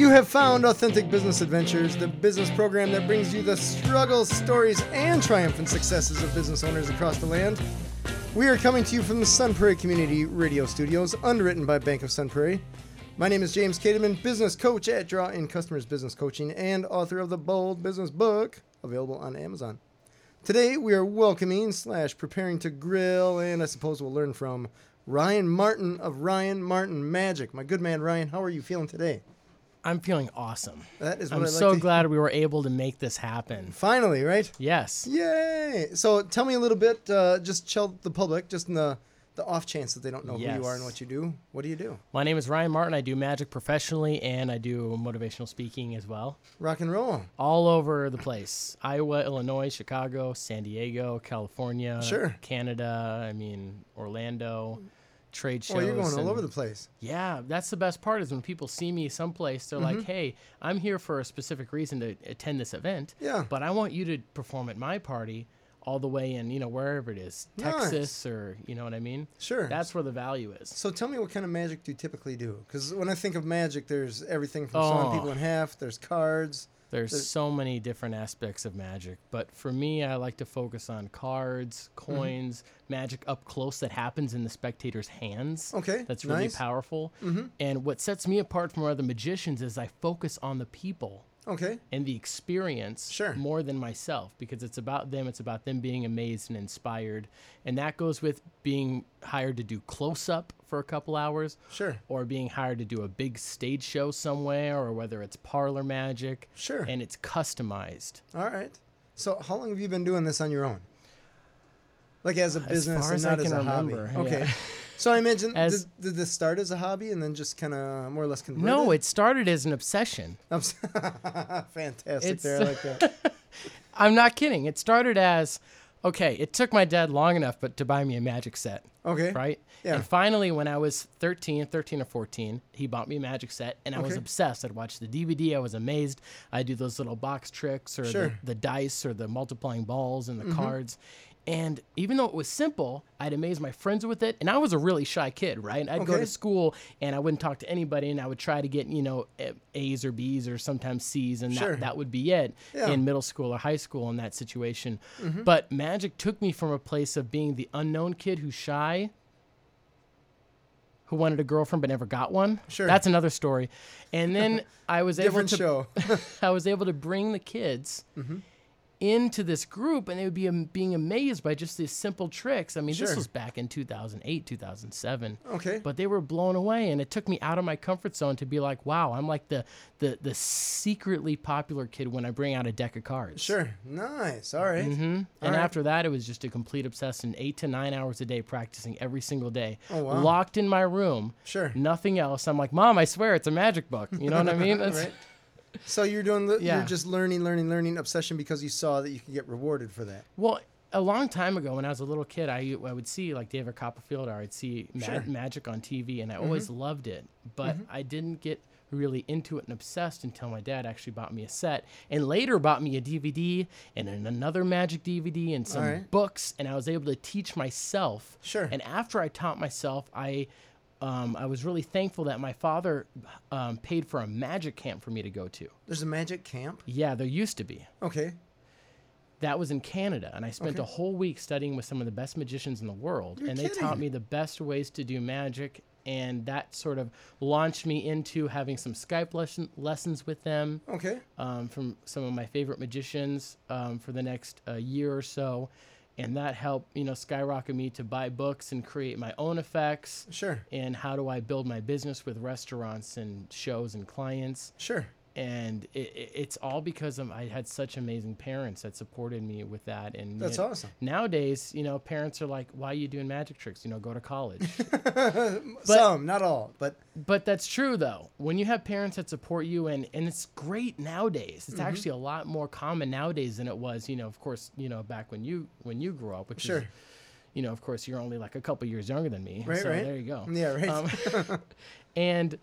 You have found Authentic Business Adventures, the business program that brings you the struggles, stories, and triumphant successes of business owners across the land. We are coming to you from the Sun Prairie Community Radio Studios, underwritten by Bank of Sun Prairie. My name is James Kademan, business coach at Draw In Customers Business Coaching and author of the Bold Business Book, available on Amazon. Today we are welcoming slash preparing to grill, and I suppose we'll learn from Ryan Martin of Ryan Martin Magic. My good man Ryan, how are you feeling today? I'm feeling awesome. That is what I'm I like so to- glad we were able to make this happen. Finally, right? Yes. Yay! So tell me a little bit, uh, just tell the public, just in the, the off chance that they don't know who you are and what you do. What do you do? My name is Ryan Martin. I do magic professionally and I do motivational speaking as well. Rock and roll. All over the place Iowa, Illinois, Chicago, San Diego, California, Sure. Canada, I mean, Orlando, trade shows. Oh, you're going all over the place. Yeah, that's the best part is when people see me someplace, they're like, Mm-hmm. hey, I'm here for a specific reason to attend this event. Yeah. But I want you to perform at my party all the way in, you know, wherever it is, Nice. Texas or, you know what I mean? Sure. That's where the value is. so tell me what kind of magic do you typically do? Because when I think of magic, there's everything from sawing Oh. people in half. There's cards. There's There's- so many different aspects of magic, but for me, I like to focus on cards, Mm-hmm. coins, magic up close that happens in the spectator's hands. Okay, That's really nice. powerful. Mm-hmm. And what sets me apart from other magicians is I focus on the people Okay. and the experience Sure. more than myself because it's about them. It's about them being amazed and inspired. And that goes with being hired to do close up for a couple hours Sure. or being hired to do a big stage show somewhere or whether it's parlor magic Sure. and it's customized. All right. So how long have you been doing this on your own? Like as a business and as I not as can a hobby. remember, Okay. So I imagine As- did, did this start as a hobby and then just kind of more or less converted? No, it started as an obsession. Fantastic. It's- there, I like that. I'm not kidding. It started as okay, it took my dad long enough but to buy me a magic set. Okay. right? Yeah. And finally, when I was 13, 13 or 14, he bought me a magic set, and I was obsessed. I'd watch the DVD. I was amazed. I'd do those little box tricks or Sure. Mm-hmm. the, the dice or the multiplying balls and the cards. And even though it was simple, I'd amaze my friends with it. And I was a really shy kid, right? I'd go to school and I wouldn't talk to anybody, and I would try to get, you know, A's or B's or sometimes C's, and Sure. that, that would be it Yeah. Mm-hmm. in middle school or high school in that situation. But magic took me from a place of being the unknown kid who's shy who wanted a girlfriend but never got one. Sure. That's another story. And then I was able to show. I was able to bring the kids Mm-hmm. Into this group and they would be being amazed by just these simple tricks. I mean, Sure. this was back in 2008, 2007. Okay. But they were blown away and it took me out of my comfort zone to be like, wow, I'm like the the the secretly popular kid when I bring out a deck of cards. Sure. Nice. All right. hmm And All right. after that, it was just a complete obsession. Eight to nine hours a day practicing every single day. Oh, wow. Locked in my room. Sure. Nothing else. I'm like, Mom, I swear it's a magic book. You know what I mean? That's, Right. So you're doing the Yeah. you're just learning, learning, learning obsession because you saw that you could get rewarded for that. Well, a long time ago, when I was a little kid, I, I would see like David Copperfield or I'd see ma- Sure. Mm-hmm. magic on TV, and I always loved it. But I didn't get really into it and obsessed until my dad actually bought me a set and later bought me a DVD and then another magic DVD and some Alright. books and I was able to teach myself. Sure. And after I taught myself, I um, I was really thankful that my father um, paid for a magic camp for me to go to. There's a magic camp. Yeah, there used to be. Okay. That was in Canada, and I spent Okay. a whole week studying with some of the best magicians in the world, You're and they taught me the best ways to do magic, and that sort of launched me into having some Skype lesson, lessons with them Okay. um, from some of my favorite magicians um, for the next uh, year or so, and that helped you know skyrocket me to buy books and create my own effects. Sure. And how do I build my business with restaurants and shows and clients? Sure. And it, it, it's all because of I had such amazing parents that supported me with that. And That's awesome. Nowadays, you know, parents are like, "Why are you doing magic tricks? You know, go to college." Some, not all, but but that's true though. When you have parents that support you, and and it's great nowadays. Mm-hmm. It's actually a lot more common nowadays than it was. You know, of course, you know, back when you when you grew up, which Sure. is, you know, of course, you're only like a couple years younger than me. Right, so right. There you go. yeah, right. Um, and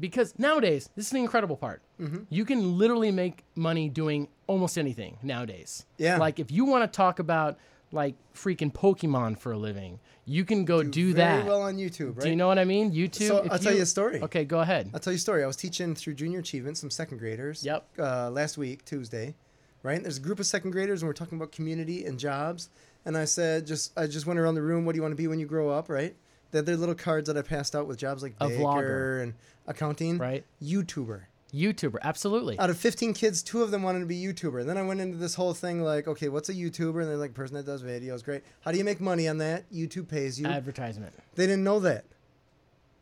because nowadays, this is the incredible part. You can literally make money doing almost anything nowadays. Yeah. Like if you want to talk about like freaking Pokemon for a living. You can go do, very that. well on YouTube, right? Do you know what i mean youtube so, i'll tell you a story. Okay, go ahead. I'll tell you a story. I was teaching through Junior Achievement some second graders. Yep. Uh, last week, Tuesday, right? There's a group of second graders, and we're talking about community and jobs. And I said, just I just went around the room. What do you want to be when you grow up, right? They had their little cards that I passed out with jobs like A baker vlogger. and accounting. Right. YouTuber. YouTuber, absolutely. Out of 15 kids, two of them wanted to be YouTuber. And Then I went into this whole thing like, okay, what's a YouTuber? And they're like, person that does videos. Great. How do you make money on that? YouTube pays you. Advertisement. They didn't know that.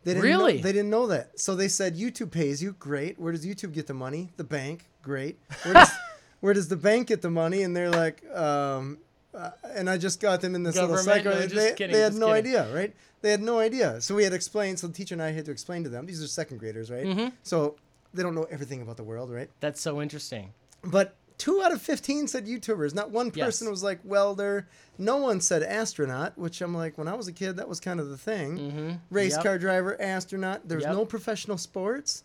They didn't Really? Know, they didn't know that. So they said YouTube pays you. Great. Where does YouTube get the money? The bank. Great. Where does, where does the bank get the money? And they're like, um, uh, and I just got them in this little Government? cycle. No, they, kidding, they had no kidding. idea, right? They had no idea. So we had explained. So the teacher and I had to explain to them. These are second graders, right? Mhm. So they don't know everything about the world, right? That's so interesting. But two out of 15 said YouTubers. Not one Yes. person was like welder. No one said astronaut, which I'm like, when I was a kid, that was kind of the thing. Mm-hmm. Race Yep. car driver, astronaut. There was Yep. no professional sports.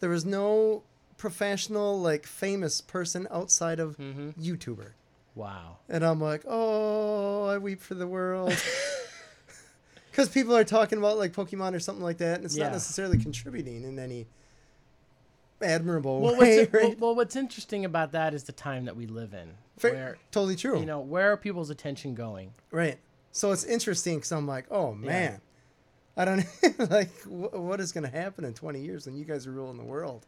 There was no professional, like, famous person outside of Mhm. YouTuber. Wow. And I'm like, oh, I weep for the world. Because people are talking about, like, Pokemon or something like that, and it's Yeah. not necessarily contributing in any admirable Well, way, what's, right? well, well, what's interesting about that is the time that we live in, Fair- where totally true. you know where are people's attention going? Right. So it's interesting because I'm like, oh man, I don't like wh- what is going to happen in 20 years when you guys are ruling the world.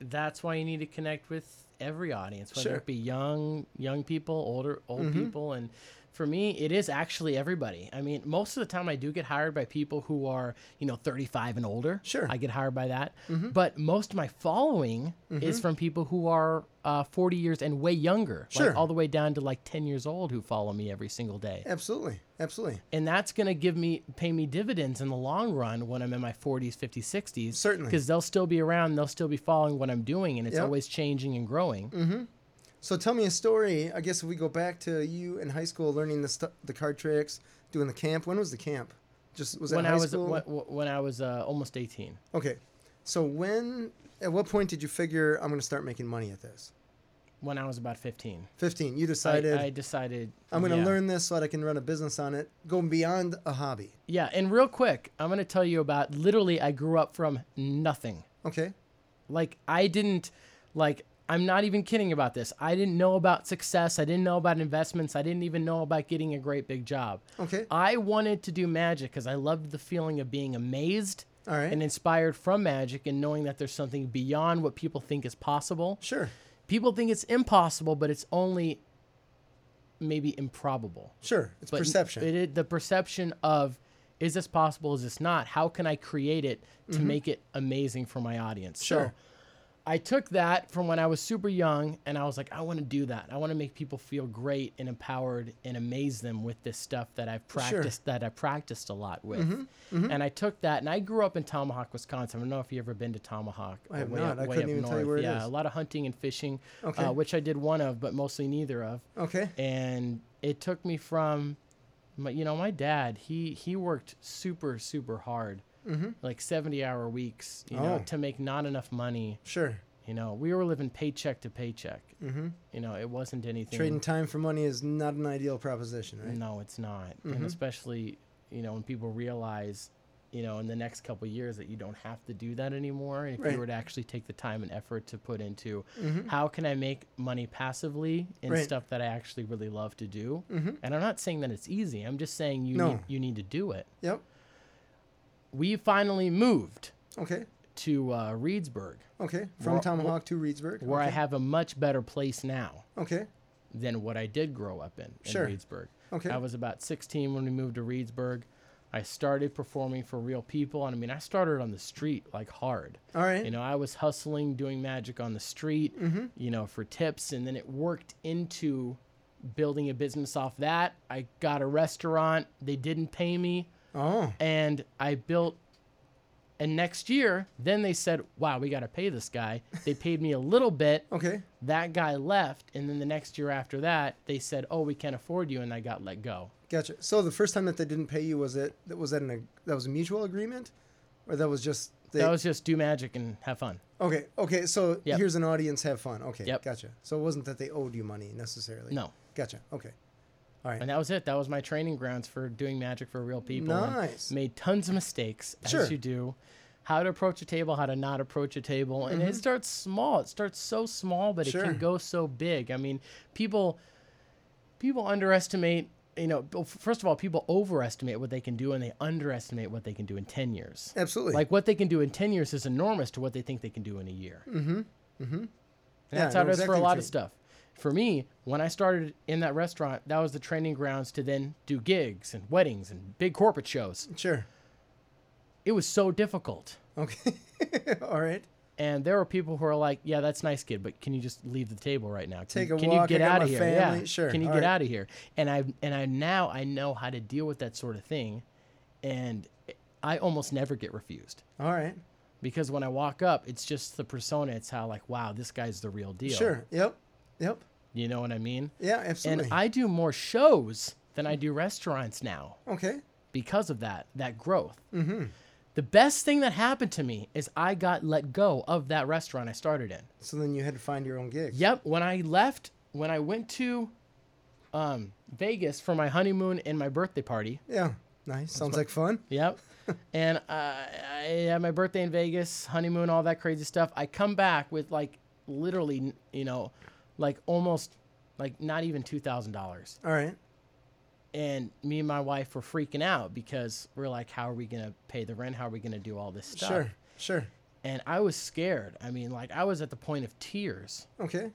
That's why you need to connect with every audience, whether Sure. it be young, young people, older, old Mhm. people, and for me, it is actually everybody. I mean, most of the time, I do get hired by people who are, you know, 35 and older. Sure. I get hired by that. Mhm. But most of my following is Mhm. from people who are uh, 40 years and way younger, Sure. like all the way down to like 10 years old, who follow me every single day. Absolutely, absolutely, and that's going to give me pay me dividends in the long run when I'm in my 40s, 50s, 60s. Certainly. because they'll still be around, they'll still be following what I'm doing, and it's Yep. always changing and growing. Mm-hmm. So tell me a story. I guess if we go back to you in high school, learning the stu- the card tricks, doing the camp. When was the camp? Just was that when high I was school? when, when I was uh, almost 18. Okay. So when at what point did you figure I'm going to start making money at this? When I was about 15, 15. You I, decided I decided I'm going to yeah. learn this so that I can run a business on it, go beyond a hobby. Yeah, and real quick, I'm going to tell you about literally. I grew up from nothing. Okay. Like I didn't like I'm not even kidding about this. I didn't know about success. I didn't know about investments. I didn't even know about getting a great big job. Okay. I wanted to do magic because I loved the feeling of being amazed right. and inspired from magic and knowing that there's something beyond what people think is possible. sure. People think it's impossible, but it's only maybe improbable. Sure. It's But perception. It, is the perception of is this possible? Is this not? How can I create it to make it amazing for my audience? Mm-hmm. Sure. So I took that from when I was super young and I was like, I want to do that. I want to make people feel great and empowered and amaze them with this stuff that I've Sure. Mm-hmm. practiced that I practiced a lot with. And I took that and I grew up in Tomahawk, Wisconsin. I don't know if you've ever been to Tomahawk. I have not. I couldn't even tell you where it yeah, a lot of hunting and fishing, Okay. uh, which I did one of, but mostly neither of okay. and it took me from my, you know my dad he he worked super super hard Mm-hmm. like 70 hour weeks you know Oh. to make not enough money Sure. you know we were living paycheck to paycheck Mm-hmm. you know it wasn't anything Trading time for money is not an ideal proposition, right? no it's not Mhm. and especially you know when people realize you know in the next couple years that you don't have to do that anymore and if Right. you were to actually take the time and effort to put into Mm-hmm. how can i make money passively in Right. stuff that i actually really love to do Mm-hmm. And I'm not saying that it's easy. I'm just saying you No. need, you need to do it. Yep. We finally moved Okay. to uh, Reedsburg, Okay. From Where- Tomahawk to Reedsburg. where I have a much better place now Okay. than what I did grow up in in Sure. Reedsburg. Okay. I was about 16 when we moved to Reedsburg. I started performing for real people, and I mean, I started on the street like hard. All right. You know, I was hustling, doing magic on the street, Mm-hmm. you know, for tips, and then it worked into building a business off that. I got a restaurant. They didn't pay me. Oh. and I built. And next year, then they said, "Wow, we got to pay this guy." They paid me a little bit. Okay. That guy left, and then the next year after that, they said, "Oh, we can't afford you," and I got let go. Gotcha. So the first time that they didn't pay you was it that was that an ag- that was a mutual agreement, or that was just they, that was just do magic and have fun. okay. Okay. So Yep. here's an audience. Have fun. Okay. Yep. Gotcha. So it wasn't that they owed you money necessarily. No, Gotcha. Okay. All right. And that was it. That was my training grounds for doing magic for real people. and Nice. Made tons of mistakes, Sure. as you do. How to approach a table, how to not approach a table. And it starts small. It starts so small, but it Mm-hmm. Can go so big. I mean, people people underestimate, you know, first of all, people overestimate what they can do and they underestimate what they can do in 10 years. Absolutely. Like what they can do in 10 years is enormous to what they think they can do in a year. Mm-hmm. Mm-hmm. And Yeah, that's how it is for a lot of stuff. For me, when I started in that restaurant, that was the training grounds to then do gigs and weddings and big corporate shows. sure. It was so difficult. Okay. All right. And there were people who are like, "Yeah, that's nice, kid, but can you just leave the table right now? Can, Take a can walk, you get out of here? family." Yeah, Sure, Can you all get right. out of here?" And I and I now I know how to deal with that sort of thing, and I almost never get refused All right. because when I walk up, it's just the persona. It's how like, "Wow, this guy's the real deal." Sure. Yep. Yep. You know what I mean? Yeah, absolutely. And I do more shows than I do restaurants now okay. because of that that growth. Mm-hmm. The best thing that happened to me is I got let go of that restaurant I started in. So then you had to find your own gigs. Yep. When I left, when I went to um, Vegas for my honeymoon and my birthday party. Yeah. Nice. Sounds like fun. Yep. and uh, I had my birthday in Vegas, honeymoon, all that crazy stuff. I come back with like literally, you know, like almost like not even two thousand dollars. All right. And me and my wife were freaking out because we're like, how are we gonna pay the rent? How are we gonna do all this stuff? Sure. Sure. And I was scared. I mean, like I was at the point of tears. Okay.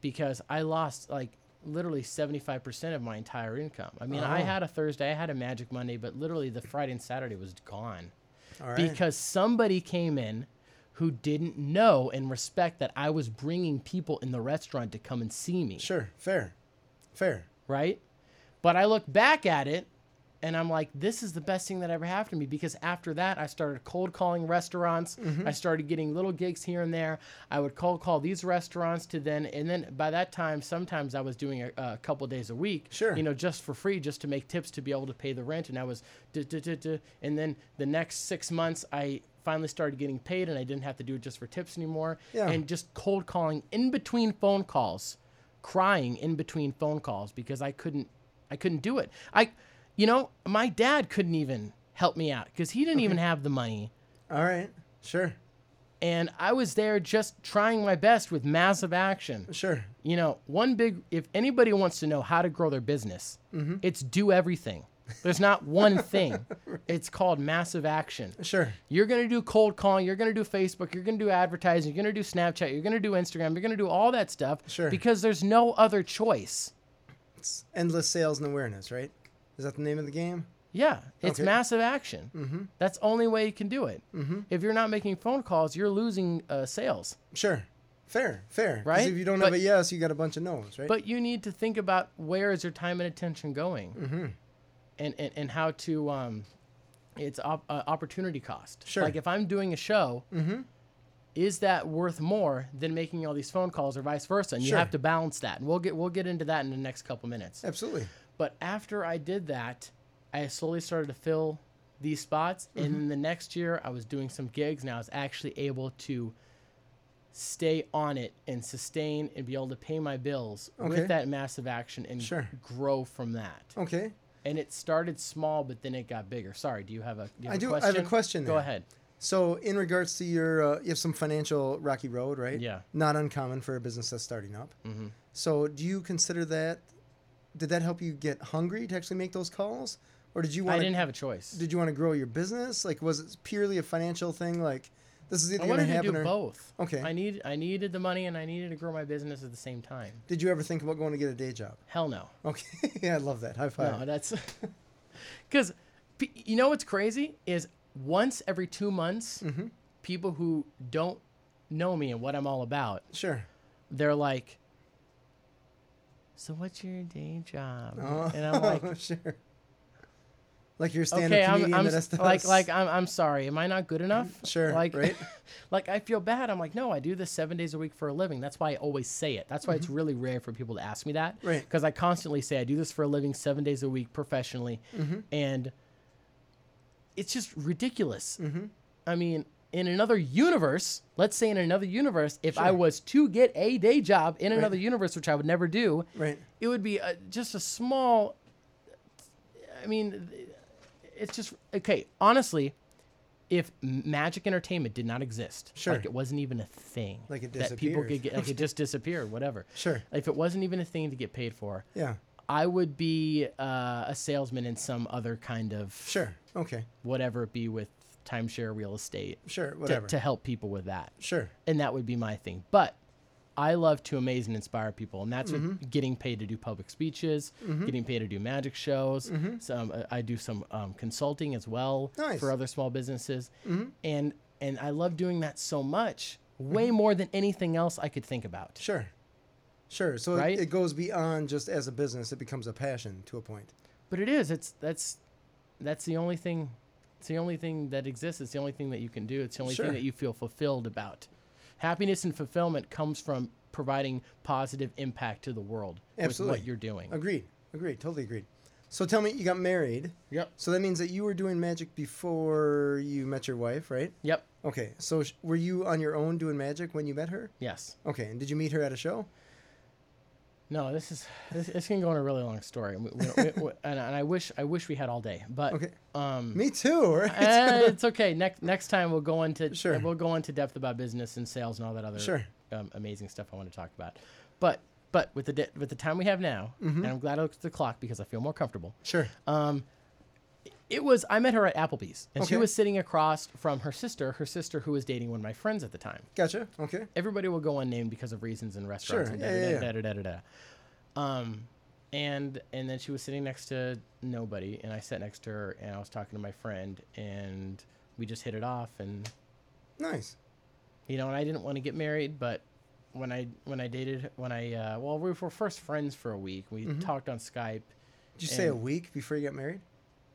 because I lost like literally 75% of my entire income. I mean, I Oh. had a Thursday, I had a Magic Monday, but literally the Friday and Saturday was gone All right. because somebody came in who didn't know and respect that I was bringing people in the restaurant to come and see me, sure. Fair. Fair. right? But I look back at it and I'm like, this is the best thing that ever happened to me because after that, I started cold calling restaurants. Mm-hmm. I started getting little gigs here and there. I would cold call these restaurants to then, and then by that time, sometimes I was doing a, a couple days a week, Sure. you know, just for free, just to make tips to be able to pay the rent. And I was, and then the next six months, I finally started getting paid and I didn't have to do it just for tips anymore. Yeah. And just cold calling in between phone calls, crying in between phone calls because I couldn't, I couldn't do it. I, you know, my dad couldn't even help me out because he didn't even have the money. All right. Sure. And I was there just trying my best with massive action. Sure. You know, one big, if anybody wants to know how to grow their business, mm-hmm. it's do everything. There's not one thing. It's called massive action. Sure. You're going to do cold calling, you're going to do Facebook, you're going to do advertising, you're going to do Snapchat, you're going to do Instagram, you're going to do all that stuff Sure. because there's no other choice. It's endless sales and awareness, right? Is that the name of the game? Yeah, it's Okay. massive action. Mm-hmm. That's the only way you can do it. Mm-hmm. If you're not making phone calls, you're losing uh, sales. Sure. Fair. fair. Right? If you don't have a yes, you got a bunch of no's, right? But you need to think about where is your time and attention going, mm-hmm. And, and and how to um, it's op- uh, opportunity cost. Sure. Like if I'm doing a show, mm-hmm. is that worth more than making all these phone calls or vice versa? And you have to balance that. And we'll get we'll get into that in the next couple minutes. Absolutely. But after I did that, I slowly started to fill these spots. And Mm-hmm. then the next year, I was doing some gigs, and I was actually able to stay on it and sustain and be able to pay my bills Okay. with that massive action and Sure. grow from that. Okay. And it started small, but then it got bigger. Sorry, do you have a, do you have I a do- I question? have a question Go there. ahead. So, in regards to your, uh, you have some financial rocky road, right? Yeah. Not uncommon for a business that's starting up. Mm-hmm. So, do you consider that? Did that help you get hungry to actually make those calls, or did you I didn't have a choice. Did you want to grow your business? Like, was it purely a financial thing? Like, this is either I wanted to do or both. Okay. I need I needed the money and I needed to grow my business at the same time. did you ever think about going to get a day job? Hell no. Okay, yeah, I love that. High five. No, that's because you know what's crazy is once every two months, Mm-hmm. people who don't know me and what I'm all about, Sure. they're like, "So what's your day job?" Oh, And I'm like, sure. Like you're a stand-up "Okay, I'm, comedian I'm that has to like like I'm I'm sorry. Am I not good enough?" Sure, Like right? like I feel bad. I'm like, "No, I do this 7 days a week for a living." That's why I always say it. That's why it's really rare for people to ask me that. Mm-hmm. Right. Cuz I constantly say I do this for a living 7 days a week professionally. Mm-hmm. And it's just ridiculous. Mm-hmm. I mean, in another universe, let's say in another universe, if I was to get a day job in another universe, which I would never do, Right. it would be a, just a small. I mean, it's just okay. Honestly, if Magic Entertainment did not exist, Sure. like it wasn't even a thing, Like it that people disappeared. could get, like it just disappeared, whatever. Sure. If it wasn't even a thing to get paid for, Yeah. I would be uh, a salesman in some other kind of Sure. Okay. whatever it be with timeshare real estate Sure. to, Whatever. to help people with that Sure. and that would be my thing. But I love to amaze and inspire people, and that's Mm-hmm. what getting paid to do public speeches, getting paid to do magic shows. Some uh, I do some um, consulting as well Mm-hmm. Nice. Mm-hmm. for other small businesses, and and I love doing that so much, way more than anything else I could think about. Sure. Sure. So Right? it, it goes beyond just as a business. It becomes a passion to a point. But it is. It's that's that's the only thing. It's the only thing that exists. It's the only thing that you can do. It's the only Sure. thing that you feel fulfilled about. Happiness and fulfillment comes from providing positive impact to the world with Absolutely. what you're doing. Agreed. Agreed. Totally agreed. So tell me, you got married. Yep. So that means that you were doing magic before you met your wife, right? Yep. Okay. So sh- were you on your own doing magic when you met her? Yes. Okay. And did you meet her at a show? No. This is this, this can go on a really long story, we, we, we, and, and I wish I wish we had all day, but Okay. um, Me too. Right? eh, it's okay. Next next time we'll go into Sure. we'll go into depth about business and sales and all that other Sure. um, amazing stuff I want to talk about. But but with the di- with the time we have now, Mm-hmm. and I'm glad I looked at the clock because I feel more comfortable. Sure. Um, it was I met her at Applebee's, and she Okay. was sitting across from her sister, her sister who was dating one of my friends at the time. Gotcha. Okay. Everybody will go unnamed because of reasons in restaurants. Sure, and yeah, yeah, da- da- da- da- da- da. Um, and and then she was sitting next to nobody, and I sat next to her, and I was talking to my friend, and we just hit it off, and Nice. you know, and I didn't want to get married, but when I when I dated when I uh, well we were first friends for a week. We Mm-hmm. talked on Skype. Did you say a And- week before you got married?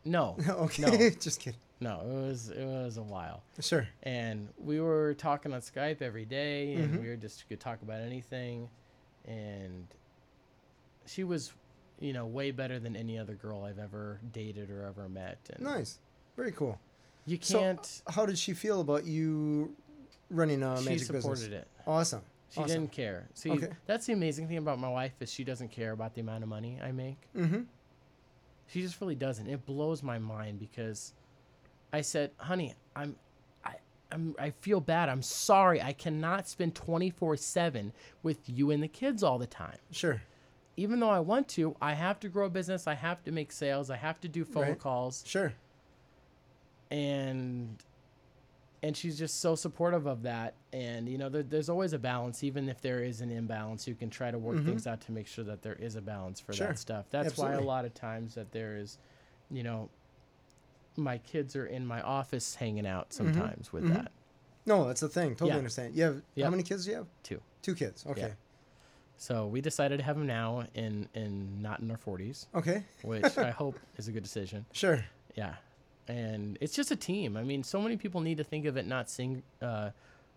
No, okay. No. Just kidding. no, it was it was a while, Sure. and we were talking on Skype every day, and Mhm. we were just could talk about anything, and she was, you know, way better than any other girl I've ever dated or ever met. And Nice. Very cool. You can't. So, How did she feel about you running a she supported it. Awesome. She awesome. didn't care. See, Okay. that's the amazing thing about my wife is she doesn't care about the amount of money I make. Mm-hmm. She just really doesn't. It blows my mind because I said, "Honey, I'm I I'm I feel bad. I'm sorry. I cannot spend 24/7 with you and the kids all the time. Sure. Even though I want to, I have to grow a business. I have to make sales. I have to do phone Right. calls Sure. and and she's just so supportive of that and you know there, there's always a balance even if there is an imbalance you can try to work Mhm. things out to make sure that there is a balance for Sure. that stuff that's why a lot of times that there is you know my kids are in my office hanging out sometimes with Mhm. that No, that's the thing. Totally Yeah. understand. You have Yep. how many kids do you have? Two. Two kids. Okay. so we decided to have them now in in not in our 40s Okay. which i hope is a good decision Sure. Yeah, and it's just a team. I mean, so many people need to think of it not sing, uh,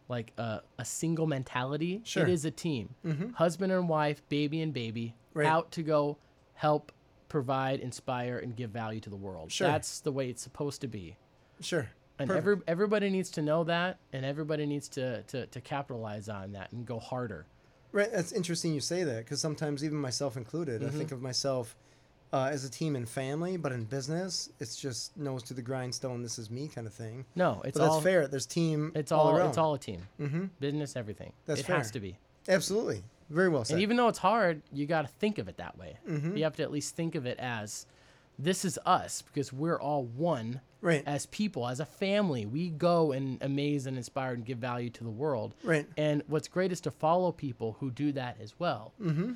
like uh, a single mentality. Sure. It is a team. Mm-hmm. Husband and wife, baby and baby, Right. out to go help, provide, inspire, and give value to the world. Sure. That's the way it's supposed to be. Sure. And Perfect. every everybody needs to know that, and everybody needs to, to, to capitalize on that and go harder. Right. That's interesting you say that because sometimes, even myself included, I Mhm. think of myself uh, as a team and family, but in business, it's just nose to the grindstone. This is me kind of thing. No, it's but that's all fair. There's team. it's all, around. it's all a team. Mm-hmm. Business, everything. That's it has to be. Absolutely. Very well said. And even though it's hard, you got to think of it that way. Mhm. You have to at least think of it as this is us because we're all one right. as people, as a family. We go and amaze and inspire and give value to the world. Right. And what's great is to follow people who do that as well. Mm-hmm.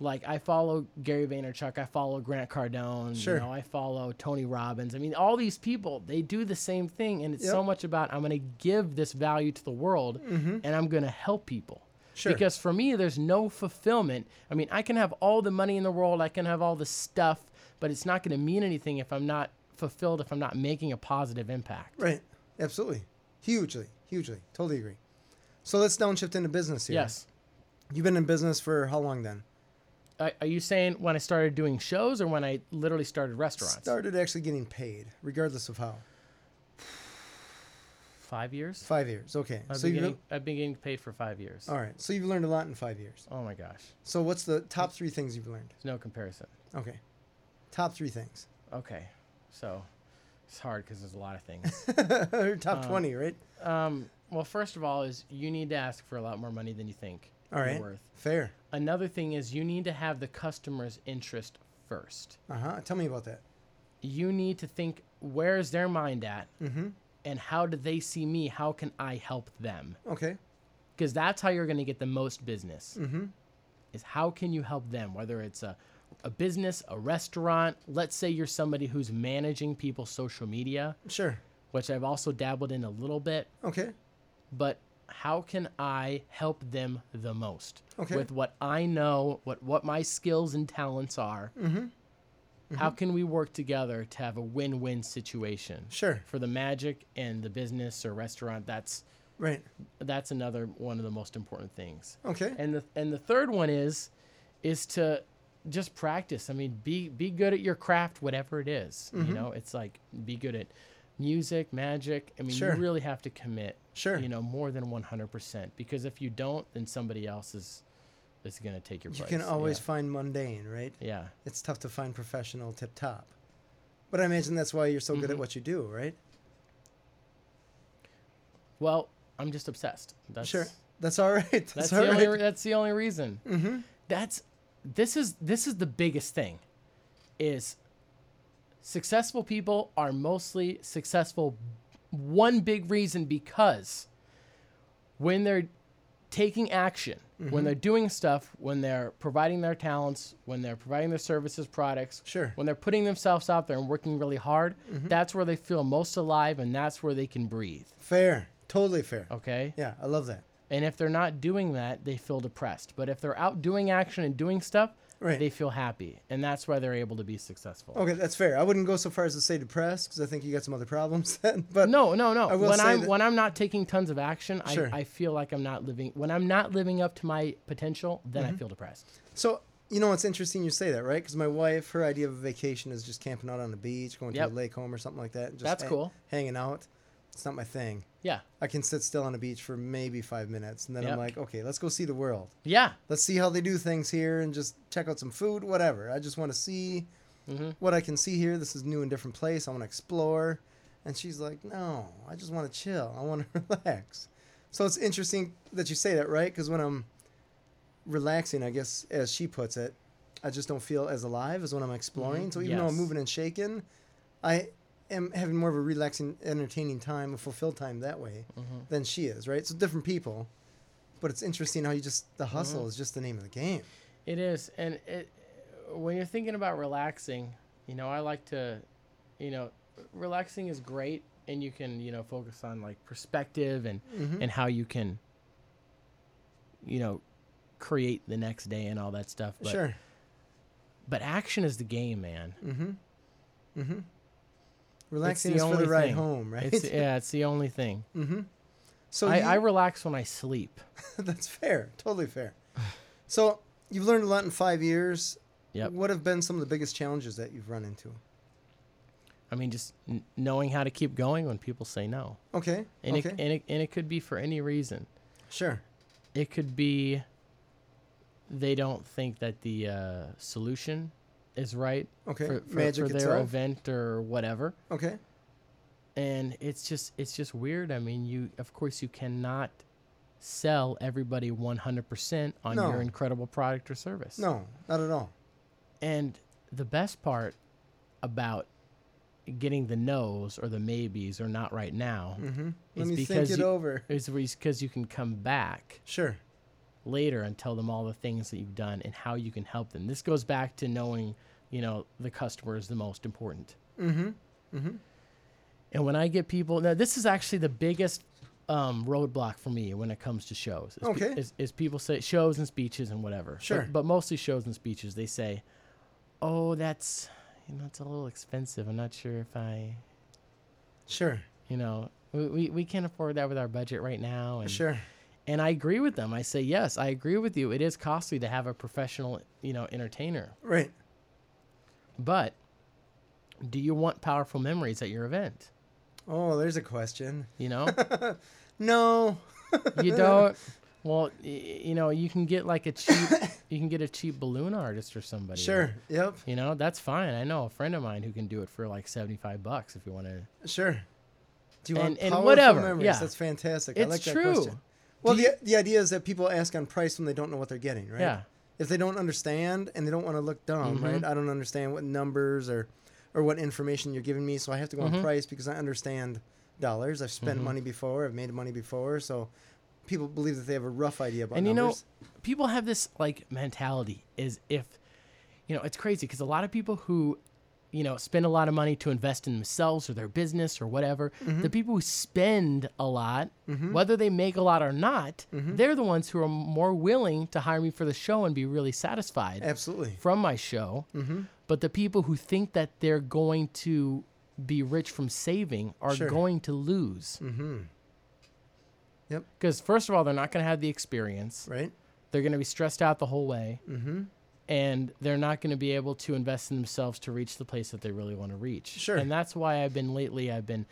Like I follow Gary Vaynerchuk, I follow Grant Cardone, Sure. you know, I follow Tony Robbins. I mean, all these people, they do the same thing and it's so much about I'm going to give this value to the world Mm-hmm. and I'm going to help people. Sure. Because for me, there's no fulfillment. I mean, I can have all the money in the world, I can have all the stuff, but it's not going to mean anything if I'm not fulfilled, if I'm not making a positive impact. Right. Absolutely. Hugely. Hugely. Totally agree. So let's downshift into business here. Yes. You've been in business for how long then? Are are you saying when I started doing shows or when I literally started restaurants? Started actually getting paid, regardless of how. five years. Five years. Okay. I've, so been getting, I've been getting paid for five years. all right. So you've learned a lot in five years. Oh my gosh, So what's the top three things you've learned? there's no comparison. Okay. Top three things. Okay, so it's hard because there's a lot of things. Top Um, twenty, right? um, well, first of all, is you need to ask for a lot more money than you think All you're worth. Fair. Another thing is you need to have the customer's interest first. Uh huh. Tell me about that. You need to think where is their mind at, Mm-hmm. and how do they see me? How can I help them? Okay. Because that's how you're going to get the most business. Mm-hmm. is how can you help them whether it's a, a business a restaurant let's say you're somebody who's managing people's social media Sure. which i've also dabbled in a little bit Okay. but how can i help them the most Okay. with what i know what what my skills and talents are Mm-hmm. how can we work together to have a win-win situation Sure. for the magic and the business or restaurant that's Right. that's another one of the most important things Okay. and the and the third one is is to just practice. I mean, be be good at your craft, whatever it is. Mhm. You know, it's like be good at music, magic. I mean, Sure. you really have to commit. Sure. You know, more than one hundred percent. Because if you don't, then somebody else is is gonna take your place. you can always find mundane, right? Yeah. yeah. It's tough to find professional tip top. But I imagine that's why you're so good at Mhm. what you do, right? Well, I'm just obsessed. That's sure. That's all right. That's, That's all the only. right. re- That's the only reason. mm-hmm. that's this is this is the biggest thing is successful people are mostly successful one big reason because when they're taking action when Mhm. they're doing stuff when they're providing their talents when they're providing their services products Sure. when they're putting themselves out there and working really hard Mhm. that's where they feel most alive and that's where they can breathe Fair. Totally fair. okay Yeah, I love that. and if they're not doing that they feel depressed but if they're out doing action and doing stuff Right. they feel happy, and that's why they're able to be successful. okay, that's fair. I wouldn't go so far as to say depressed because I think you got some other problems. Then, but no, no, no. When I'm that- when I'm not taking tons of action, Sure. I, I feel like I'm not living. When I'm not living up to my potential, then Mm-hmm. I feel depressed. so you know it's interesting you say that, right? Because my wife, her idea of a vacation is just camping out on the beach, going Yep. to a lake home or something like that. And just That's hang- cool. Hanging out. It's not my thing. Yeah, I can sit still on a beach for maybe five minutes, and then I'm like, okay, let's go see the world. yeah. Let's see how they do things here, and just check out some food, whatever. I just want to see hmm what I can see here. This is new and different place. I want to explore. And she's like, no, I just want to chill. I want to relax. So it's interesting that you say that, right? Because when I'm relaxing, I guess, as she puts it, I just don't feel as alive as when I'm exploring. Mhm. So even though I'm moving and shaking, I am having more of a relaxing, entertaining time, a fulfilled time that way hmm than she is, right? So different people. But it's interesting how you just, the hustle Mhm. is just the name of the game. It is, and it when you're thinking about relaxing, you know, I like to, you know, relaxing is great, and you can, you know, focus on like perspective and Mm-hmm. and how you can, you know, create the next day and all that stuff. But, sure. But action is the game, man. Mm-hmm. Mm-hmm. Relaxing the is for the only ride thing. home, right? It's yeah, it's the only thing. mm-hmm. So I, you- I relax when I sleep. that's fair, totally fair. So you've learned a lot in five years. Yep. What have been some of the biggest challenges that you've run into? I mean, just n- knowing how to keep going when people say no, Okay. and okay. it and it and it could be for any reason. sure. It could be they don't think that the uh, solution is right Okay. for, for, Magic for their itself. event or whatever. Okay. and it's just it's just weird. I mean, you of course you cannot sell everybody 100% on No. your incredible product or service. No, not at all. And the best part about getting the no's or the maybes or not right now Mm-hmm. Let It's me think because it you- over. is because you can come back Sure. Later and tell them all the things that you've done and how you can help them. This goes back to knowing, you know, the customer is the most important. Mm-hmm. Mm-hmm. And when I get people, now this is actually the biggest um, roadblock for me when it comes to shows. Is pe- Okay. is, is people say shows and speeches and whatever. But- Sure. But, mostly shows and speeches. They say, "Oh, that's you know, it's a little expensive. I'm not sure if I, Sure. you know, we, we, we can't afford that with our budget right now." And Sure. And I agree with them. I say, yes, I agree with you. It is costly to have a professional, you know, entertainer. Right. But do you want powerful memories at your event? Oh, there's a question. You know, No. you don't. Well, y- you know, you can get like a cheap, you can get a cheap balloon artist or somebody. Sure. Yep. You know, that's fine. I know a friend of mine who can do it for like seventy-five bucks if you want to. Sure. Do you want And- and powerful whatever, memories? yeah. That's fantastic. I It's like that true. question. Well, the, the idea is that people ask on price when they don't know what they're getting, right? Yeah. If they don't understand and they don't want to look dumb, Mm-hmm. right? I don't understand what numbers or or what information you're giving me, so I have to go Mm-hmm. on price because I understand dollars. I've spent money before. I've made money before, so people believe that they have a rough idea about And you know, people have this like mentality is if, you know, it's crazy because a lot of people who, you know, spend a lot of money to invest in themselves or their business or whatever, Mm-hmm. the people who spend a lot, whether they make a lot or not, Mm-hmm. they're the ones who are more willing to hire me for the show and be really satisfied Absolutely. from my show. Mm-hmm. But the people who think that they're going to be rich from saving are Sure. going to lose. Mm-hmm. Yep. Because first of all, they're not going to have the experience. Right? They're going to be stressed out the whole way. And they're not going to be able to invest in themselves to reach the place that they really want to reach. Sure. And that's why I've been lately. I've been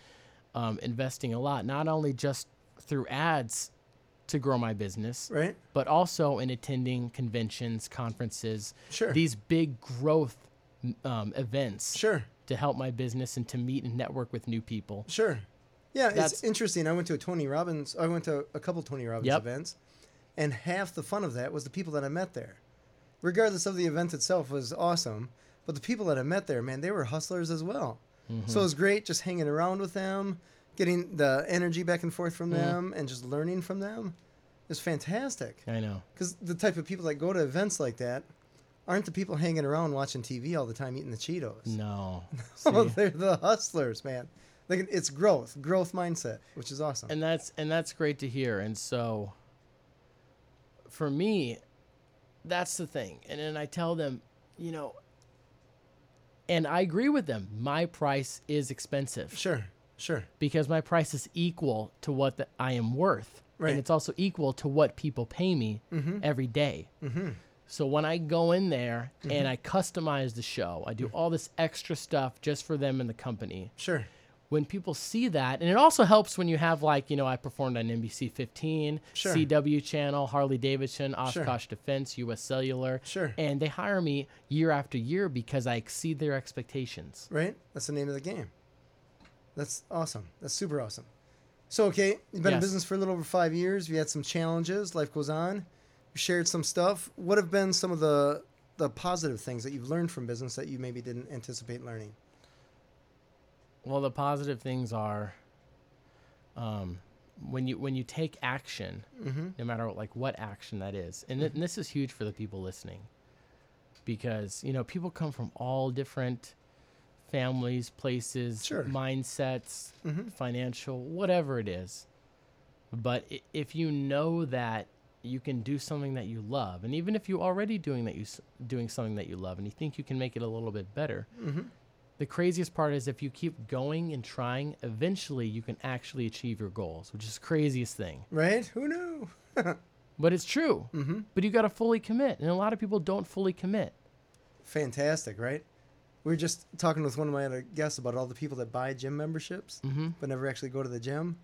um, investing a lot, not only just through ads to grow my business, Right? but also in attending conventions, conferences, Sure. these big growth um, events Sure. to help my business and to meet and network with new people. Sure. Yeah, That's- it's interesting. I went to a Tony Robbins. I went to a couple Tony Robbins Yep. events, and half the fun of that was the people that I met there. Regardless of the event itself was awesome, but the people that I met there, man, they were hustlers as well. Mm-hmm. So it was great just hanging around with them, getting the energy back and forth from Mm-hmm. them, and just learning from them. It was fantastic. I know. Because the type of people that go to events like that aren't the people hanging around watching TV all the time eating the Cheetos. No. See? they're the hustlers, man. Like it's growth, growth mindset, which is awesome. and that's and that's great to hear and so for me that's the thing and then i tell them you know and i agree with them my price is expensive sure, sure, because my price is equal to what the, i am worth Right. and it's also equal to what people pay me Mm-hmm. every day. so when i go in there Mm-hmm. and i customize the show i do all this extra stuff just for them and the company sure. When people see that, and it also helps when you have like you know I performed on NBC 15, Sure. CW channel, Harley Davidson, Sure. Oshkosh Defense, U.S. Cellular, Sure. and they hire me year after year because I exceed their expectations. Right? That's the name of the game. That's awesome. That's super awesome. So, okay, you've been in business for a little over five years. You had some challenges. Life goes on. You shared some stuff. What have been some of the the positive things that you've learned from business that you maybe didn't anticipate learning? Well, the positive things are, um, when you when you take action, Mm-hmm. no matter what, like what action that is, and, th- and this is huge for the people listening, because you know people come from all different families, places, Sure. mindsets, Mm-hmm. financial, whatever it is. But i- if you know that you can do something that you love, and even if you're already doing that you s- doing something that you love, and you think you can make it a little bit better, Mm-hmm. The craziest part is if you keep going and trying, eventually you can actually achieve your goals, which is the craziest thing. Right? Who knew? But it's true. Mm-hmm. But you got to fully commit, and a lot of people don't fully commit. Fantastic, right? We were just talking with one of my other guests about all the people that buy gym memberships Mm-hmm. but never actually go to the gym.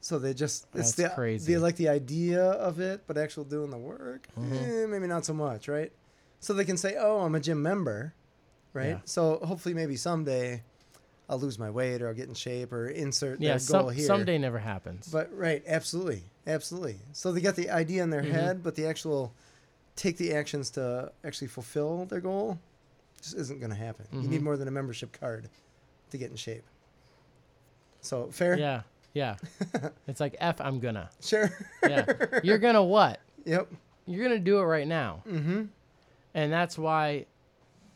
So they just it's That's the crazy. they like the idea of it, but actual doing the work, Mhm. eh, maybe not so much, right? So they can say, "Oh, I'm a gym member," right? Yeah. So hopefully, maybe someday, I'll lose my weight or I'll get in shape or insert Yeah, that goal some, here. someday never happens. But right, absolutely, absolutely. So they got the idea in their Mhm. head, but the actual take the actions to actually fulfill their goal just isn't going to happen. You need Mhm. more than a membership card to get in shape. So fair, yeah, yeah. it's like F, I'm gonna. sure, Yeah. You're gonna what? yep, You're gonna do it right now. mm-hmm, and that's why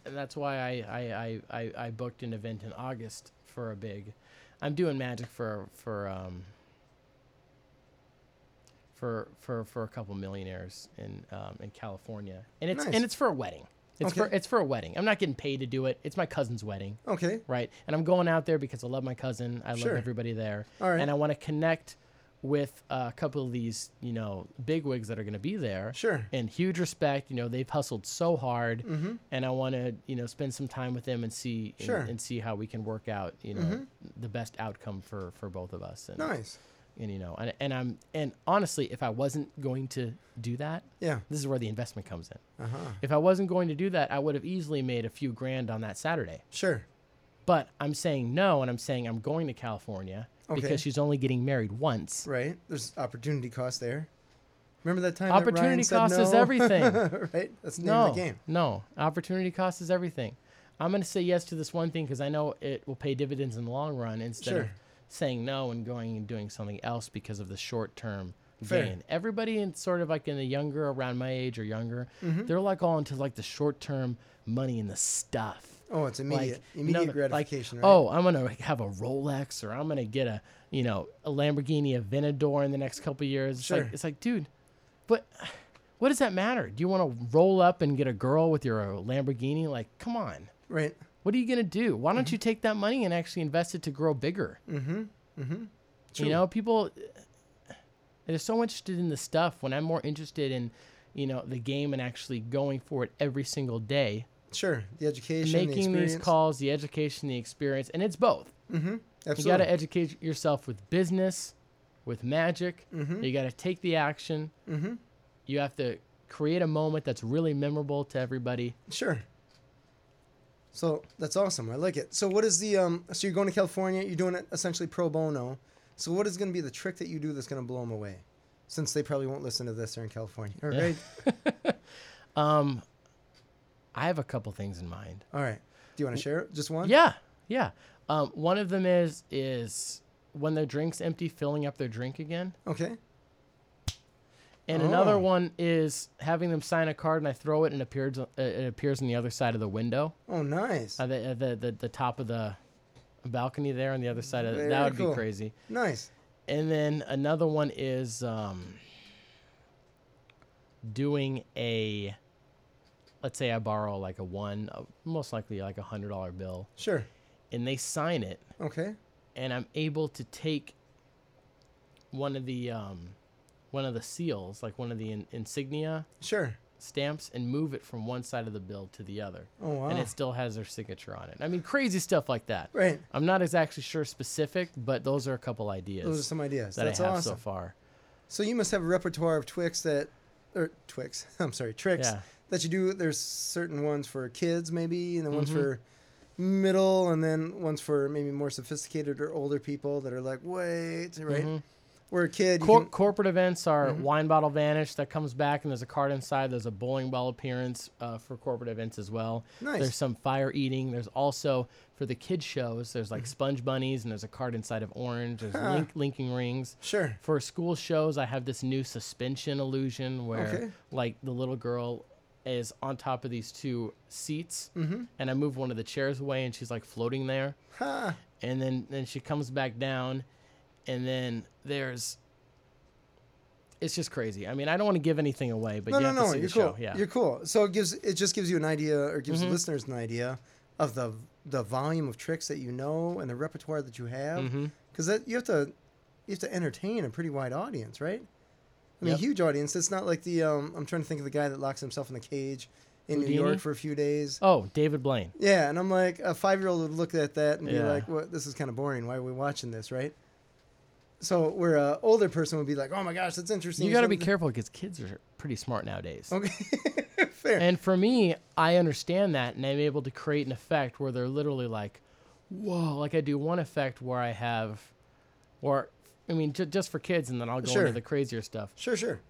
that's why I, I, I, I, booked an event in August for a big I'm doing magic for for um for for for a couple millionaires in um, in California. And it's Nice. and it's for a wedding. It's for it's for a wedding. I'm not getting paid to do it. It's my cousin's wedding. Okay, right? And I'm going out there because I love my cousin. I Sure. love everybody there. All right, and I want to connect with a couple of these, you know, bigwigs that are going to be there. Sure. And huge respect. You know, they've hustled so hard, Mm-hmm. and I want to, you know, spend some time with them and see and- Sure. and, see how we can work out, you know, Mhm. the best outcome for for both of us. And, Nice. and you know, and, and I'm and honestly, if I wasn't going to do that, Yeah. this is where the investment comes in. Uh huh. If I wasn't going to do that, I would have easily made a few grand on that Saturday. Sure. But I'm saying no, and I'm saying I'm going to California Okay. because she's only getting married once. Right. There's opportunity cost there. Remember that time that Opportunity said cost is everything. right. That's the name No, of the game. no. Opportunity cost is everything. I'm going to say yes to this one thing because I know it will pay dividends in the long run instead of saying no and going and doing something else because of the short term gain. Everybody in sort of like in the younger, around my age or younger, Mm-hmm. they're like all into like the short term money and the stuff. Oh, it's immediate. like you know, immediate like, gratification. right? oh, I'm gonna have a Rolex or I'm gonna get a you know a Lamborghini Aventador in the next couple of years. It's Sure. like it's like, dude, but what does that matter? Do you want to roll up and get a girl with your uh, Lamborghini? Like, come on, Right. what are you gonna do? Why don't you take that money and actually invest it to grow bigger? Mm-hmm. Mm-hmm. True. You know, people they're so interested in the stuff when I'm more interested in you know the game and actually going for it every single day, Sure. The education. the making these calls, the education, the experience, and it's both. Mm-hmm. You got to educate yourself with business, with magic. Mm-hmm. You got to take the action. Mm-hmm. You have to create a moment that's really memorable to everybody. Sure. So that's awesome. I like it. So what is the um? So you're going to California. You're doing it essentially pro bono. So what is going to be the trick that you do that's going to blow them away? Since they probably won't listen to this, they're in California. All Yeah. Um, I have a couple things in mind. All right. Do you want to share it? Just one? Yeah, yeah. Um, one of them is is when their drink's empty, filling up their drink again. Okay. And Oh. another one is having them sign a card and I throw it and it appears uh, it appears on the other side of the window, Oh, nice. uh, the, uh, the the the top of the balcony there on the other side of Very that would cool. be crazy. Nice. And then another one is um, doing a, let's say I borrow like a one, uh, most likely like a hundred dollar bill, Sure. and they sign it, Okay. and I'm able to take one of the um, one of the seals, like one of the in- insignia Sure. stamps, and move it from one side of the bill to the other, Oh wow. and it still has their signature on it. I mean, crazy stuff like that. right. I'm not exactly sure specific, but those are a couple ideas Those are some ideas. that That's I have awesome. so far. So you must have a repertoire of Twix that, or Twix. I'm sorry, tricks Yeah. That you do. There's certain ones for kids, maybe, and then ones Mhm. for middle, and then ones for maybe more sophisticated or older people that are like, wait, right? Mhm. Where a kid, Cor- can- corporate events are Mhm. wine bottle vanish that comes back and there's a card inside. There's a bowling ball appearance uh, for corporate events as well. nice. There's some fire eating. There's also for the kid shows. There's Mm-hmm. like sponge bunnies and there's a card inside of orange. There's Huh. link- linking rings. sure. For school shows, I have this new suspension illusion where Okay. like the little girl is on top of these two seats Mm-hmm. and I move one of the chairs away and she's like floating there Ha. and then then she comes back down and then there's it's just crazy i mean i don't want to give anything away but no, you no, no. You're cool. show yeah You're cool. So it gives it just gives you an idea, or gives Mhm. the listeners an idea of the the volume of tricks that you know and the repertoire that you have. mm-hmm. because that you have to you have to entertain a pretty wide audience, right? I mean, Yep. huge audience. It's not like the um, I'm trying to think of the guy that locks himself in the cage in New York for a few days. oh david blaine Yeah, and I'm like a five year old would look at that and be like, "What? This is kind of boring. Why are we watching this?" Right? So where a older person would be like, "Oh my gosh, that's interesting." you got to be careful because kids are pretty smart nowadays Okay, fair. and for me i understand that and i'm able to create an effect where they're literally like whoa like i do one effect where i have or i mean ju- just for kids and then i'll go Sure. into the crazier stuff sure, sure.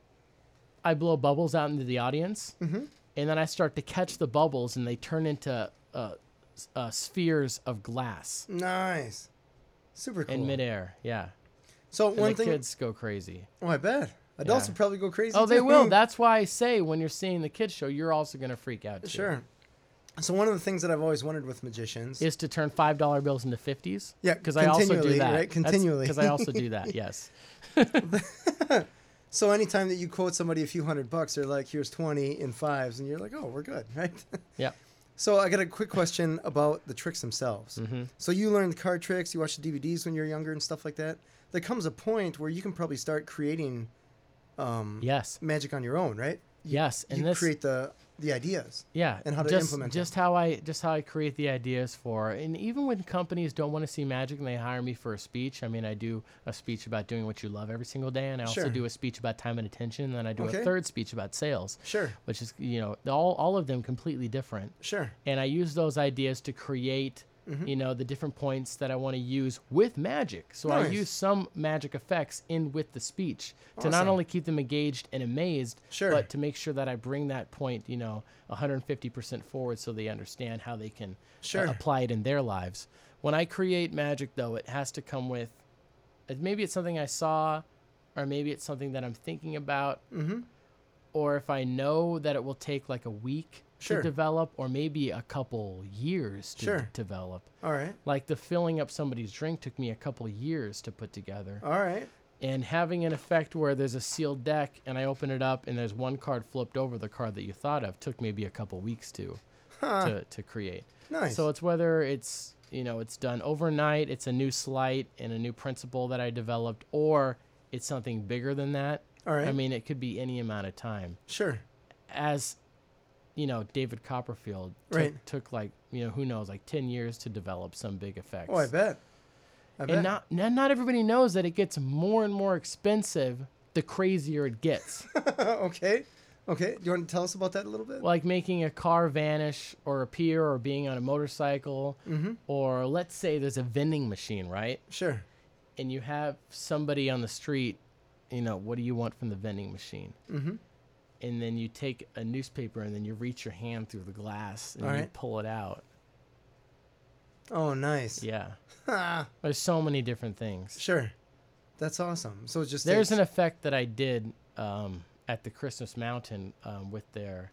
i blow bubbles out into the audience Mm-hmm. and then I start to catch the bubbles, and they turn into uh, uh, spheres of glass Nice, super cool. in midair. Yeah, so and one the thing, kids go crazy. oh, I bet adults Yeah. would probably go crazy. Oh, they will. That's why I say when you're seeing the kids show, you're also gonna freak out. Too, Sure. So one of the things that I've always wondered with magicians Is to turn five dollar bills into fifties. Yeah, because I also do that. right? Continually. Because I also do that. Yes. So anytime that you quote somebody a few hundred bucks, they're like, "Here's twenty in fives, and you're like, "Oh, we're good, right?" Yep. So I got a quick question about the tricks themselves. hmm So you learned card tricks, you watched the DVDs when you were younger and stuff like that. there comes a point where you can probably start creating um, Yes. magic on your own, right? Yes. And you this create the the ideas. Yeah, and how to just, implement them. just how I just how I create the ideas for, and even when companies don't want to see magic and they hire me for a speech, I mean, I do a speech about doing what you love every single day, and I also do a speech about time and attention, and then I do Okay. a third speech about sales, Sure, which is you know all all of them completely different, sure. and I use those ideas to create. Mm-hmm. You know the different points that I want to use with magic. So I use some magic effects in with the speech to not only keep them engaged and amazed, Sure. but to make sure that I bring that point, you know, 150% forward so they understand how they can uh, apply it in their lives. When I create magic, though, it has to come with uh, maybe it's something I saw, or maybe it's something that I'm thinking about, Mm-hmm. or if I know that it will take like a week Sure. to develop, or maybe a couple years to Sure. d- develop. All right, Like the filling up somebody's drink took me a couple years to put together all right. and having an effect where there's a sealed deck and I open it up and there's one card flipped over the card that you thought of took maybe a couple weeks to Huh. to, to create. nice. So it's whether it's you know it's done overnight, it's a new slight and a new principle that I developed, or it's something bigger than that. all right. I mean, it could be any amount of time. sure. As you know, David Copperfield took, Right. took like you know who knows like ten years to develop some big effects. Oh, I bet. I bet. And not not not everybody knows that it gets more and more expensive the crazier it gets. okay. Okay. Do you want to tell us about that a little bit? like making a car vanish or appear or being on a motorcycle mm-hmm. or let's say there's a vending machine, right? Sure. And you have somebody on the street, you know, what do you want from the vending machine? Mm-hmm. And then you take a newspaper and then you reach your hand through the glass and All you right. pull it out. Oh, nice. Yeah. There's so many different things. sure. That's awesome. So it just There's takes- an effect that I did um, at the Christmas Mountain um, with their,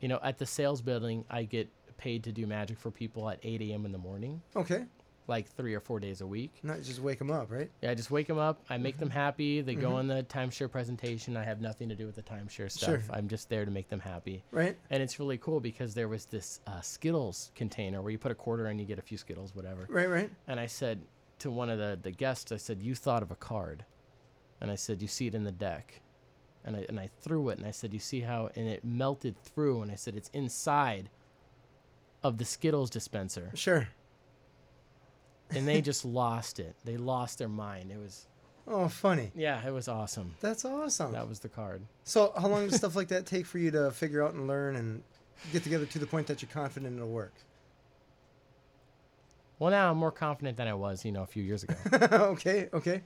you know, at the sales building, I get paid to do magic for people at 8 a.m. in the morning, okay. Like three or four days a week. Not just wake them up, right? Yeah, I just wake them up. I make Mm-hmm. them happy. They go on the timeshare presentation. I have nothing to do with the timeshare stuff. Sure. I'm just there to make them happy. Right. And it's really cool because there was this uh, Skittles container where you put a quarter and you get a few Skittles, whatever. Right. Right. And I said to one of the, the guests, I said, You thought of a card. And I said, You see it in the deck. And I, and I threw it and I said, You see how, and it melted through. And I said, It's inside of the Skittles dispenser. Sure. And they just lost it. They lost their mind. It was, Oh, funny. yeah, it was awesome. That's awesome. That was the card. So, how long does stuff like that take for you to figure out and learn and get together to the point that you're confident it'll work? Well, now I'm more confident than I was, you know, a few years ago. okay. Okay.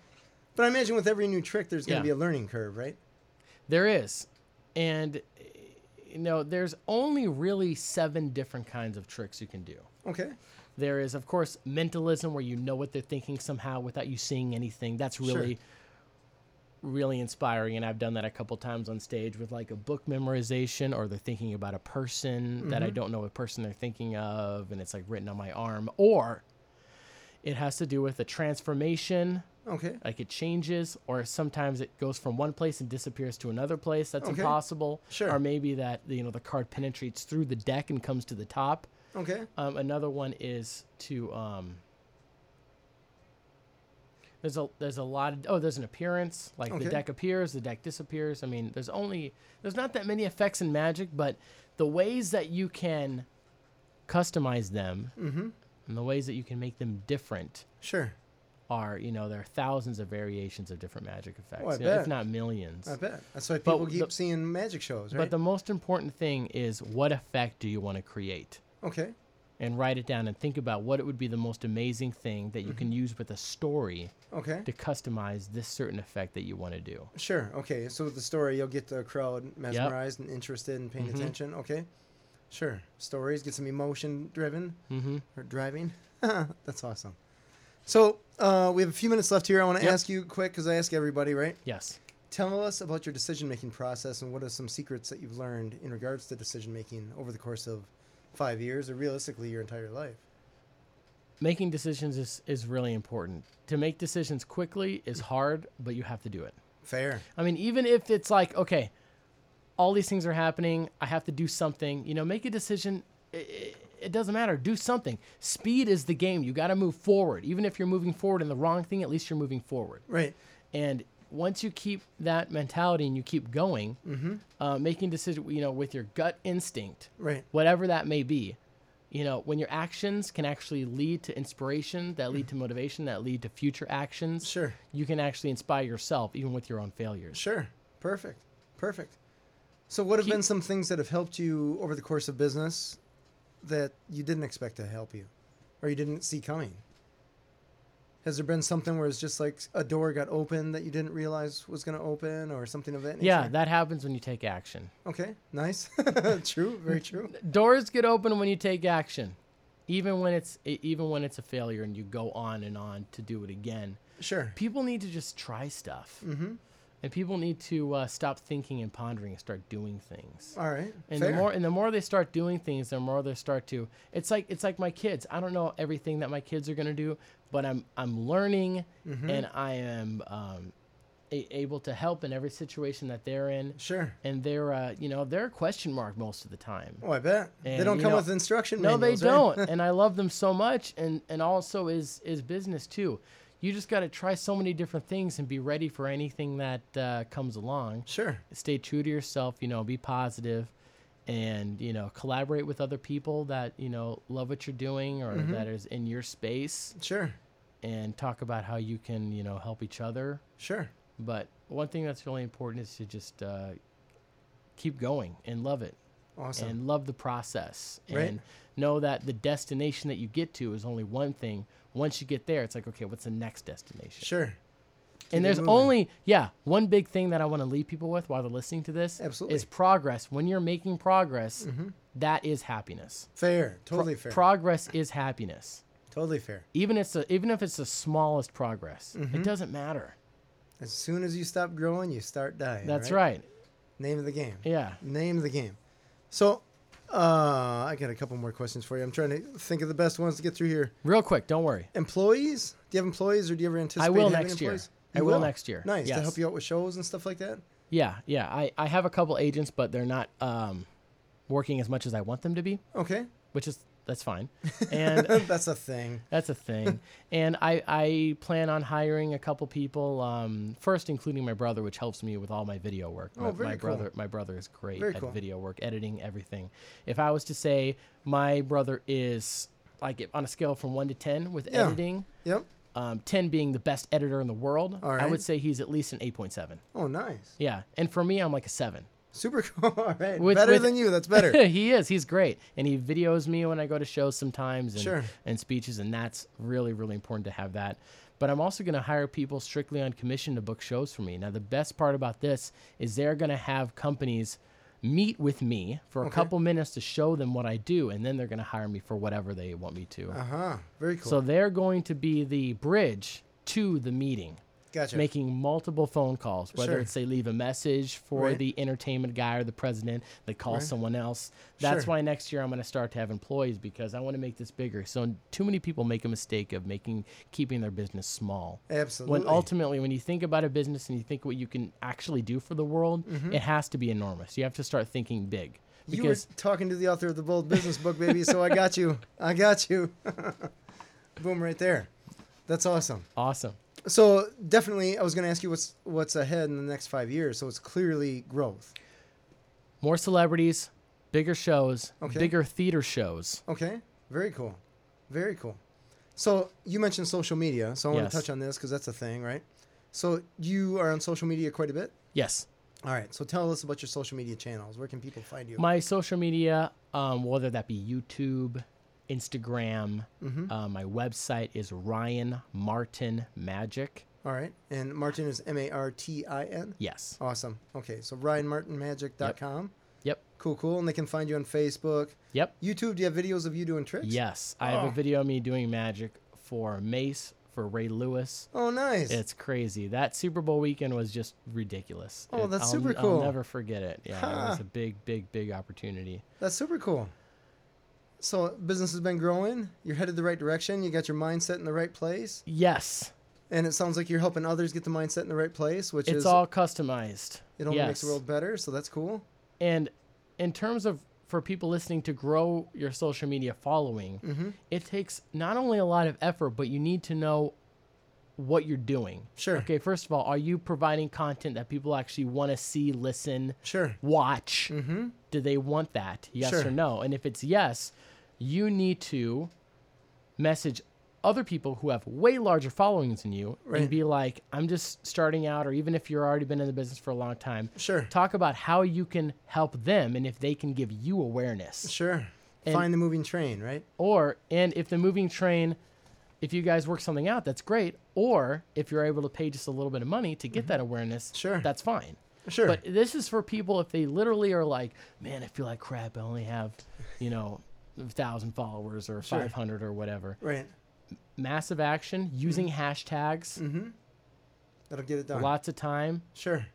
But I imagine with every new trick, there's going Yeah. to be a learning curve, right? there is. And, you know, there's only really seven different kinds of tricks you can do. Okay. There is, of course, mentalism, where you know what they're thinking somehow without you seeing anything. That's Sure. really, really inspiring. And I've done that a couple times on stage with like a book memorization, or they're thinking about a person that I mm-hmm. don't know what person they're thinking of, and it's like written on my arm. Or it has to do with a transformation, Okay. like it changes, or sometimes it goes from one place and disappears to another place. That's Okay. impossible. Sure. Or maybe that you know the card penetrates through the deck and comes to the top. Okay. Um, another one is to um, there's a there's a lot of oh there's an appearance like Okay. the deck appears the deck disappears. I mean there's only there's not that many effects in Magic, but the ways that you can customize them Mm-hmm. and the ways that you can make them different Sure. are you know there are thousands of variations of different magic effects, Oh, you know, if not millions. I bet. That's why But people keep the- seeing magic shows, right? But the most important thing is what effect do you want to create? Okay. and write it down and think about what it would be the most amazing thing that you Mm-hmm. can use with a story Okay. to customize this certain effect that you want to do. Sure. Okay. So with the story, you'll get the crowd mesmerized and interested and paying Mhm. attention. Okay. Sure. Stories get some emotion driven Mm-hmm. or driving. That's awesome. So uh, we have a few minutes left here. I want to Yep. ask you quick because I ask everybody, right? Yes. Tell us about your decision making process and what are some secrets that you've learned in regards to decision making over the course of five years or realistically your entire life. Making decisions is, is really important. To make decisions quickly is hard, but you have to do it. Fair. I mean, even if it's like, okay, all these things are happening, I have to do something, you know, make a decision. i- i- it doesn't matter. Do something. Speed is the game. You got to move forward. Even if you're moving forward in the wrong thing, at least you're moving forward. Right. And once you keep that mentality and you keep going, Mm-hmm. uh, making decisions, you know, with your gut instinct, Right. whatever that may be, you know, when your actions can actually lead to inspiration, that lead to motivation, that lead to future actions, Sure. you can actually inspire yourself even with your own failures. Sure. Perfect. Perfect. So, what have Keep- been some things that have helped you over the course of business that you didn't expect to help you or you didn't see coming? Has there been something where it's just like a door got open that you didn't realize was going to open or something of that nature? Yeah, that happens when you take action. Okay. Nice. true. Very true. Doors get open when you take action. Even when it's even when it's a failure and you go on and on to do it again. Sure. People need to just try stuff. Mm-hmm. And people need to uh, stop thinking and pondering and start doing things. All right. And Fair. the more and the more they start doing things, the more they start to. It's like it's like my kids. I don't know everything that my kids are gonna do, but I'm I'm learning, Mm-hmm. and I am um, a- able to help in every situation that they're in. Sure. And they're uh, you know they're a question mark most of the time. Oh, I bet. they don't come know- with instruction No, they right? don't, and I love them so much, and and also is is business too. You just got to try so many different things and be ready for anything that uh, comes along. Sure. Stay true to yourself. You know, be positive, and you know, collaborate with other people that you know love what you're doing or Mhm. that is in your space, Sure. and talk about how you can you know help each other. Sure. But one thing that's really important is to just uh, keep going and love it Awesome. and love the process Right. and know that the destination that you get to is only one thing. Once you get there, it's like, okay, what's the next destination? sure. Keep and there's moving. only, yeah, one big thing that I want to leave people with while they're listening to this Absolutely. is progress. When you're making progress, Mhm. that is happiness. Fair. Pro- Totally fair. Progress is happiness. totally fair. Even it's a, even if it's the smallest progress, Mhm. it doesn't matter. As soon as you stop growing, you start dying. That's right. Name of the game. Yeah. Name of the game. So, uh, I got a couple more questions for you. I'm trying to think of the best ones to get through here. Real quick, don't worry. Employees? Do you have employees, or do you ever anticipate I will next year. employees? I You will next year. Nice to help you out with shows and stuff like that. Yeah, yeah. I, I have a couple agents, but they're not um, working as much as I want them to be, Okay, which is that's fine. And that's a thing. that's a thing. And I, I plan on hiring a couple people. Um, first, including my brother, which helps me with all my video work. Oh, my, very my cool. brother, my brother is great Very at cool. video work, editing, everything. If I was to say my brother is like on a scale from one to ten with Yeah. editing, Yep. um, ten being the best editor in the world, All I would say he's at least an eight point seven. Oh, nice. Yeah, and for me, I'm like a seven. Super cool. All right. With- better with- than you. That's better. he is. He's great, and he videos me when I go to shows sometimes and, Sure. and speeches, and that's really really important to have that. But I'm also going to hire people strictly on commission to book shows for me. Now, the best part about this is they're going to have companies meet with me for a Okay. couple minutes to show them what I do, and then they're going to hire me for whatever they want me to. Uh huh. Very cool. So they're going to be the bridge to the meeting gotcha. making multiple phone calls, whether Sure. it's they leave a message for Right. the entertainment guy or the president, they call Right. someone else. That's Sure. why next year I'm going to start to have employees because I want to make this bigger. So too many people make a mistake of making keeping their business small. Absolutely. When ultimately, when you think about a business and you think what you can actually do for the world, it has to be enormous. You have to start thinking big. Mm-hmm. you Because were talking to the author of the Bold Business Book, baby. So I got you. I got you. Boom, right there. That's awesome. awesome. So definitely, I was going to ask you what's what's ahead in the next five years. So it's clearly growth. More celebrities, bigger shows, Okay. bigger theater shows. Okay, very cool, very cool. So you mentioned social media, so I want Yes. to touch on this because that's a thing, right? So you are on social media quite a bit. Yes. All right. So tell us about your social media channels. Where can people find you? My social media, um, whether that be YouTube, Instagram, mm-hmm. uh, my website is Ryan Martin Magic. All right. And Martin is M A R T I N. Yes. Awesome. Okay. So RyanMartinMagic.com. Yep. Cool, cool. And they can find you on Facebook. Yep. YouTube, do you have videos of you doing tricks? Yes. I have Oh. a video of me doing magic for Mace, for Ray Lewis. Oh, nice. It's crazy. That Super Bowl weekend was just ridiculous. Oh, It- that's I'll- super cool. I'll never forget it. Yeah, it was a big, big, big opportunity. That's super cool. So business has been growing. You're headed the right direction. You got your mindset in the right place, Yes, and it sounds like you're helping others get the mindset in the right place, which is. it's is all customized. it only makes the world better. So that's cool. And in terms of for people listening to grow your social media following, Mm-hmm. it takes not only a lot of effort, but you need to know what you're doing. Sure. Okay, first of all, are you providing content that people actually want to see, listen, Sure. watch? Do they want that? Yes Sure. or no? And if it's yes, you need to message other people who have way larger followings than you Right. and be like, I'm just starting out, or even if you're already been in the business for a long time, Sure. talk about how you can help them and if they can give you awareness. Sure. And- Find the moving train, right? Or, and if the moving train, if you guys work something out, that's great. Or if you're able to pay just a little bit of money to get that awareness, Mm-hmm. Sure. that's fine. Sure. But this is for people if they literally are like, man, I feel like crap. I only have, you know, thousand followers or Sure. 500 or whatever. right. Massive action using hashtags, Mm-hmm. That'll get it done. lots of time. Sure.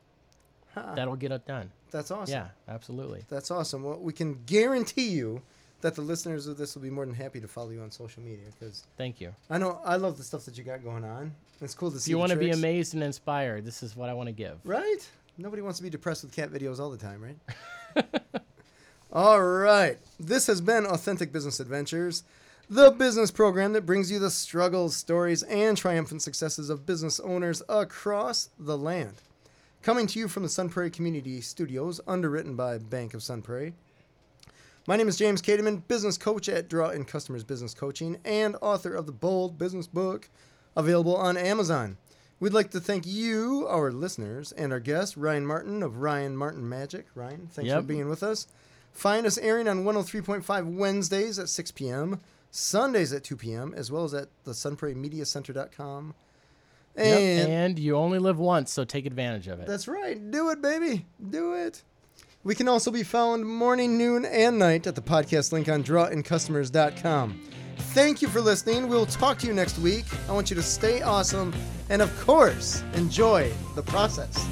Huh. That'll get it done. That's awesome. Yeah, absolutely. That's awesome. Well, we can guarantee you that the listeners of this will be more than happy to follow you on social media because Thank you. I know I love the stuff that you got going on. It's cool to see. you want to be amazed and inspired, this is what I want to give. right? Nobody wants to be depressed with cat videos all the time, right? all right. This has been Authentic Business Adventures, the business program that brings you the struggles, stories, and triumphant successes of business owners across the land. Coming to you from the Sun Prairie Community Studios, underwritten by Bank of Sun Prairie. My name is James Kademan, business coach at Draw in Customers Business Coaching and author of the Bold Business Book, available on Amazon. We'd like to thank you, our listeners, and our guest, Ryan Martin of Ryan Martin Magic. Ryan, thanks for being with us. Find us airing on 103.5 Wednesdays at 6 p.m., Sundays at 2 p.m., as well as at the sunprairiemediacenter.com. Yep, And And you only live once, so take advantage of it. that's right. Do it, baby. Do it. We can also be found morning, noon, and night at the podcast link on drawincustomers.com. Thank you for listening. We'll talk to you next week. I want you to stay awesome and, of course, enjoy the process.